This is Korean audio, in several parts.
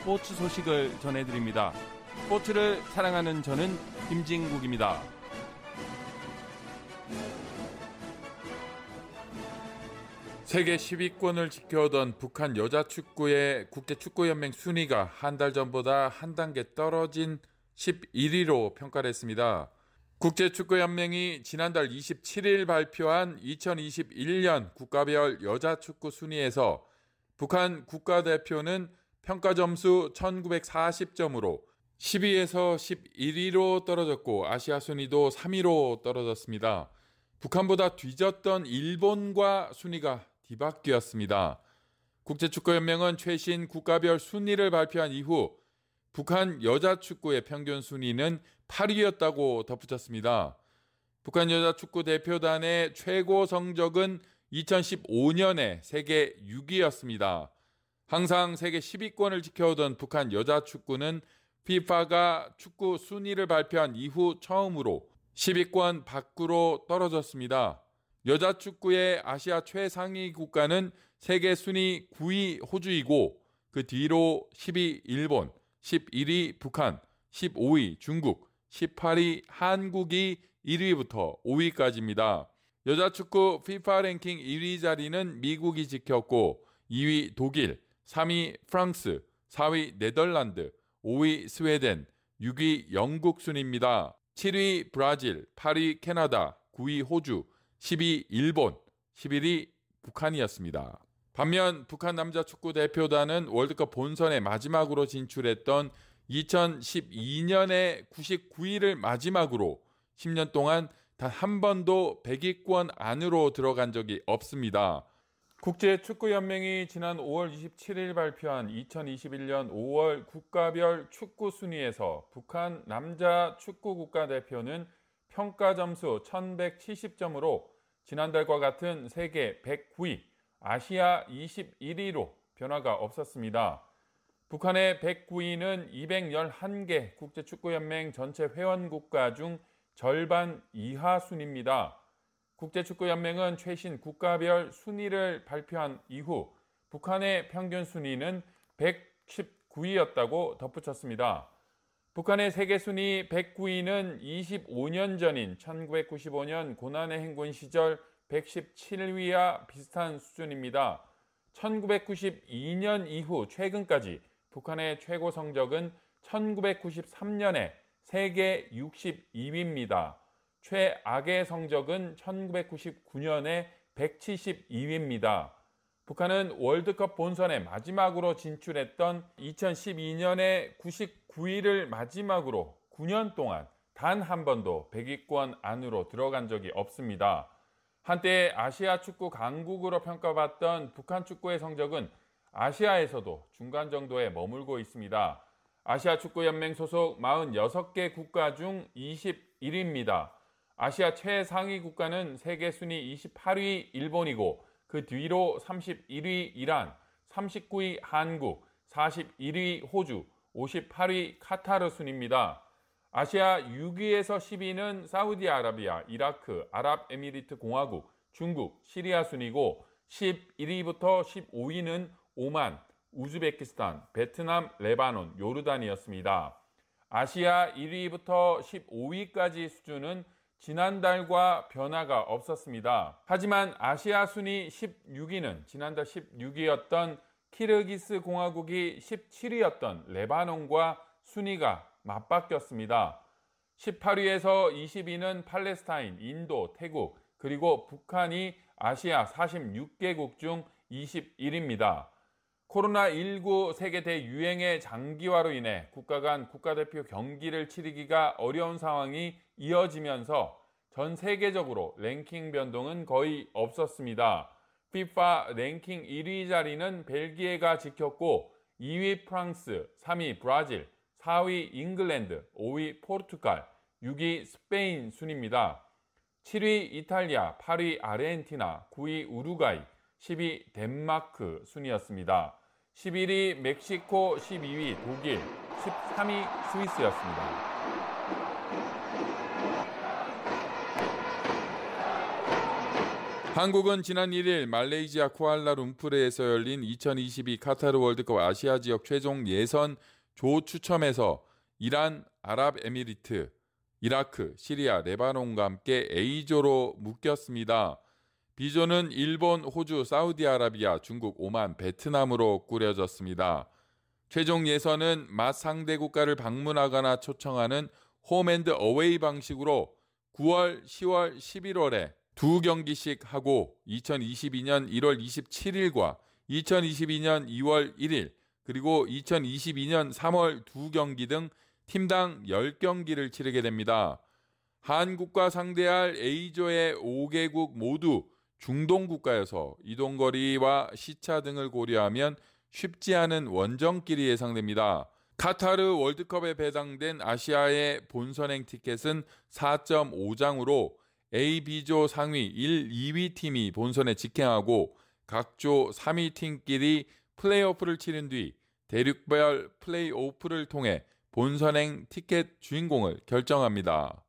스포츠 소식을 전해드립니다. 스포츠를 사랑하는 저는 김진국입니다. 세계 10위권을 지켜오던 북한 여자 축구의 국제 축구연맹 순위가 한 달 전보다 한 단계 떨어진 11위로 평가를 했습니다. 국제축구연맹이 지난달 27일 발표한 2021년 국가별 여자 축구 순위에서 북한 국가대표는 평가 점수 1940점으로 10위에서 11위로 떨어졌고 아시아 순위도 3위로 떨어졌습니다. 북한보다 뒤졌던 일본과 순위가 뒤바뀌었습니다. 국제축구연맹은 최신 국가별 순위를 발표한 이후 북한 여자 축구의 평균 순위는 8위였다고 덧붙였습니다. 북한 여자 축구 대표단의 최고 성적은 2015년에 세계 6위였습니다. 항상 세계 10위권을 지켜오던 북한 여자 축구는 FIFA가 축구 순위를 발표한 이후 처음으로 10위권 밖으로 떨어졌습니다. 여자 축구의 아시아 최상위 국가는 세계 순위 9위 호주이고 그 뒤로 10위 일본, 11위 북한, 15위 중국, 18위 한국이 1위부터 5위까지입니다. 여자 축구 FIFA 랭킹 1위 자리는 미국이 지켰고 2위 독일, 3위 프랑스, 4위 네덜란드, 5위 스웨덴, 6위 영국 순입니다. 7위 브라질, 8위 캐나다, 9위 호주, 10위 일본, 11위 북한이었습니다. 반면 북한 남자 축구 대표단은 월드컵 본선에 마지막으로 진출했던 2012년에 99위를 마지막으로 10년 동안 단 한 번도 100위권 안으로 들어간 적이 없습니다. 국제축구연맹이 지난 5월 27일 발표한 2021년 5월 국가별 축구 순위에서 북한 남자 축구 국가대표는 평가 점수 1170점으로 지난달과 같은 세계 109위, 아시아 21위로 변화가 없었습니다. 북한의 109위는 211개 국제축구연맹 전체 회원국가 중 절반 이하 순입니다. 국제축구연맹은 최신 국가별 순위를 발표한 이후 북한의 평균 순위는 119위였다고 덧붙였습니다. 북한의 세계 순위 109위는 25년 전인 1995년 고난의 행군 시절 117위와 비슷한 수준입니다. 1992년 이후 최근까지 북한의 최고 성적은 1993년에 세계 62위입니다. 최악의 성적은 1999년에 172위입니다. 북한은 월드컵 본선에 마지막으로 진출했던 2012년에 99위를 마지막으로 9년 동안 단 한 번도 100위권 안으로 들어간 적이 없습니다. 한때 아시아 축구 강국으로 평가받던 북한 축구의 성적은 아시아에서도 중간 정도에 머물고 있습니다. 아시아 축구연맹 소속 46개 국가 중 21위입니다. 아시아 최상위 국가는 세계 순위 28위 일본이고 그 뒤로 31위 이란, 39위 한국, 41위 호주, 58위 카타르 순입니다. 아시아 6위에서 10위는 사우디아라비아, 이라크, 아랍에미리트 공화국, 중국, 시리아 순이고 11위부터 15위는 오만, 우즈베키스탄, 베트남, 레바논, 요르단이었습니다. 아시아 1위부터 15위까지 수준은 지난달과 변화가 없었습니다. 하지만 아시아 순위 16위는 지난달 16위였던 키르기스 공화국이 17위였던 레바논과 순위가 맞바뀌었습니다. 18위에서 20위는 팔레스타인, 인도, 태국, 그리고 북한이 아시아 46개국 중 21위입니다. 코로나19 세계 대유행의 장기화로 인해 국가 간 국가대표 경기를 치르기가 어려운 상황이 이어지면서 전 세계적으로 랭킹 변동은 거의 없었습니다. FIFA 랭킹 1위 자리는 벨기에가 지켰고 2위 프랑스, 3위 브라질, 4위 잉글랜드, 5위 포르투갈, 6위 스페인 순입니다. 7위 이탈리아, 8위 아르헨티나, 9위 우루과이, 10위 덴마크 순이었습니다. 11위 멕시코, 12위 독일, 13위 스위스였습니다. 한국은 지난 1일 말레이시아 쿠알라룸푸르에서 열린 2022 카타르 월드컵 아시아 지역 최종 예선 조 추첨에서 이란, 아랍에미리트, 이라크, 시리아, 레바논과 함께 A조로 묶였습니다. B조는 일본, 호주, 사우디아라비아, 중국, 오만, 베트남으로 꾸려졌습니다. 최종 예선은 맛 상대 국가를 방문하거나 초청하는 홈앤드 어웨이 방식으로 9월, 10월, 11월에 두 경기씩 하고 2022년 1월 27일과 2022년 2월 1일 그리고 2022년 3월 두 경기 등 팀당 10경기를 치르게 됩니다. 한국과 상대할 A조의 5개국 모두 중동 국가여서 이동거리와 시차 등을 고려하면 쉽지 않은 원정길이 예상됩니다. 카타르 월드컵에 배당된 아시아의 본선행 티켓은 4.5장으로 A, B조 상위 1, 2위 팀이 본선에 직행하고 각조 3위 팀끼리 플레이오프를 치른 뒤 대륙별 플레이오프를 통해 본선행 티켓 주인공을 결정합니다.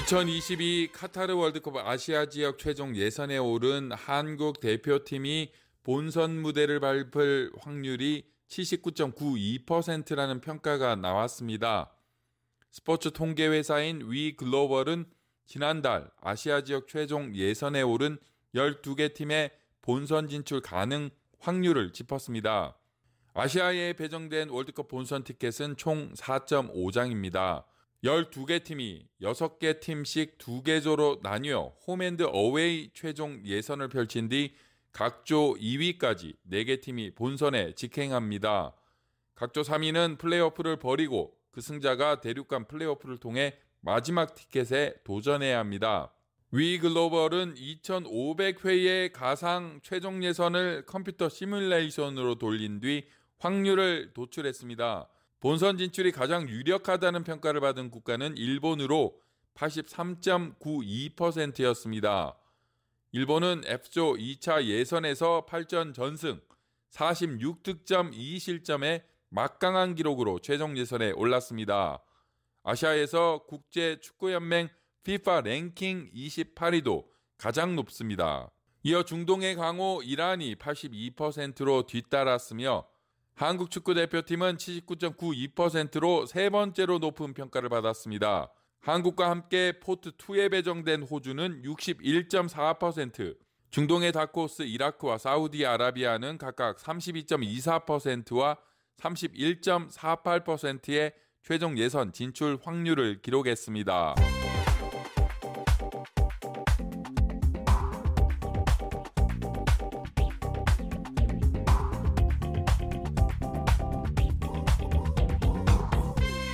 2022 카타르 월드컵 아시아 지역 최종 예선에 오른 한국 대표팀이 본선 무대를 밟을 확률이 79.92%라는 평가가 나왔습니다. 스포츠 통계 회사인 위 글로벌은 지난달 아시아 지역 최종 예선에 오른 12개 팀의 본선 진출 가능 확률을 짚었습니다. 아시아에 배정된 월드컵 본선 티켓은 총 4.5장입니다. 12개 팀이 6개 팀씩 2개 조로 나뉘어 홈앤드 어웨이 최종 예선을 펼친 뒤 각조 2위까지 4개 팀이 본선에 직행합니다. 각조 3위는 플레이오프를 벌이고 그 승자가 대륙간 플레이오프를 통해 마지막 티켓에 도전해야 합니다. 위 글로벌은 2,500회의 가상 최종 예선을 컴퓨터 시뮬레이션으로 돌린 뒤 확률을 도출했습니다. 본선 진출이 가장 유력하다는 평가를 받은 국가는 일본으로 83.92%였습니다. 일본은 F조 2차 예선에서 8전 전승 46득점 2실점에 막강한 기록으로 최종 예선에 올랐습니다. 아시아에서 국제 축구연맹 FIFA 랭킹 28위도 가장 높습니다. 이어 중동의 강호 이란이 82%로 뒤따랐으며 한국 축구 대표팀은 79.92%로 세 번째로 높은 평가를 받았습니다. 한국과 함께 포트 2에 배정된 호주는 61.4%, 중동의 다코스 이라크와 사우디아라비아는 각각 32.24%와 31.48%의 최종 예선 진출 확률을 기록했습니다.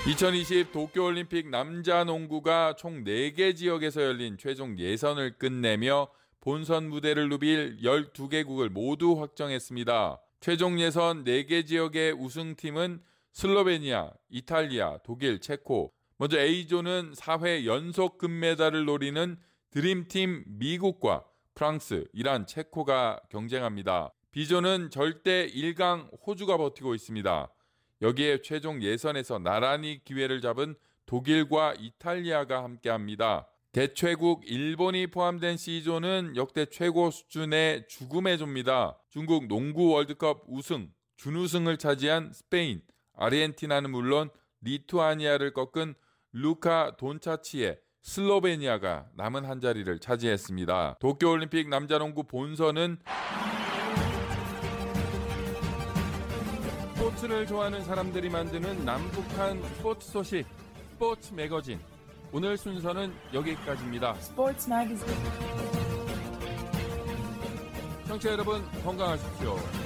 2020 도쿄올림픽 남자 농구가 총 4개 지역에서 열린 최종 예선을 끝내며 본선 무대를 누빌 12개국을 모두 확정했습니다. 최종 예선 4개 지역의 우승팀은 슬로베니아, 이탈리아, 독일, 체코. 먼저 A조는 4회 연속 금메달을 노리는 드림팀 미국과 프랑스, 이란, 체코가 경쟁합니다. B조는 절대 1강 호주가 버티고 있습니다. 여기에 최종 예선에서 나란히 기회를 잡은 독일과 이탈리아가 함께합니다. 대최국 일본이 포함된 C조는 역대 최고 수준의 죽음의 조입니다. 중국 농구 월드컵 우승, 준우승을 차지한 스페인, 아르헨티나는 물론 리투아니아를 꺾은 루카 돈차치의 슬로베니아가 남은 한 자리를 차지했습니다. 도쿄올림픽 남자농구 본선은 스포츠를 좋아하는 사람들이 만드는 남북한 스포츠 소식 스포츠 매거진 오늘 순서는 여기까지입니다. Sports Magazine. 청취자 여러분 건강하십시오.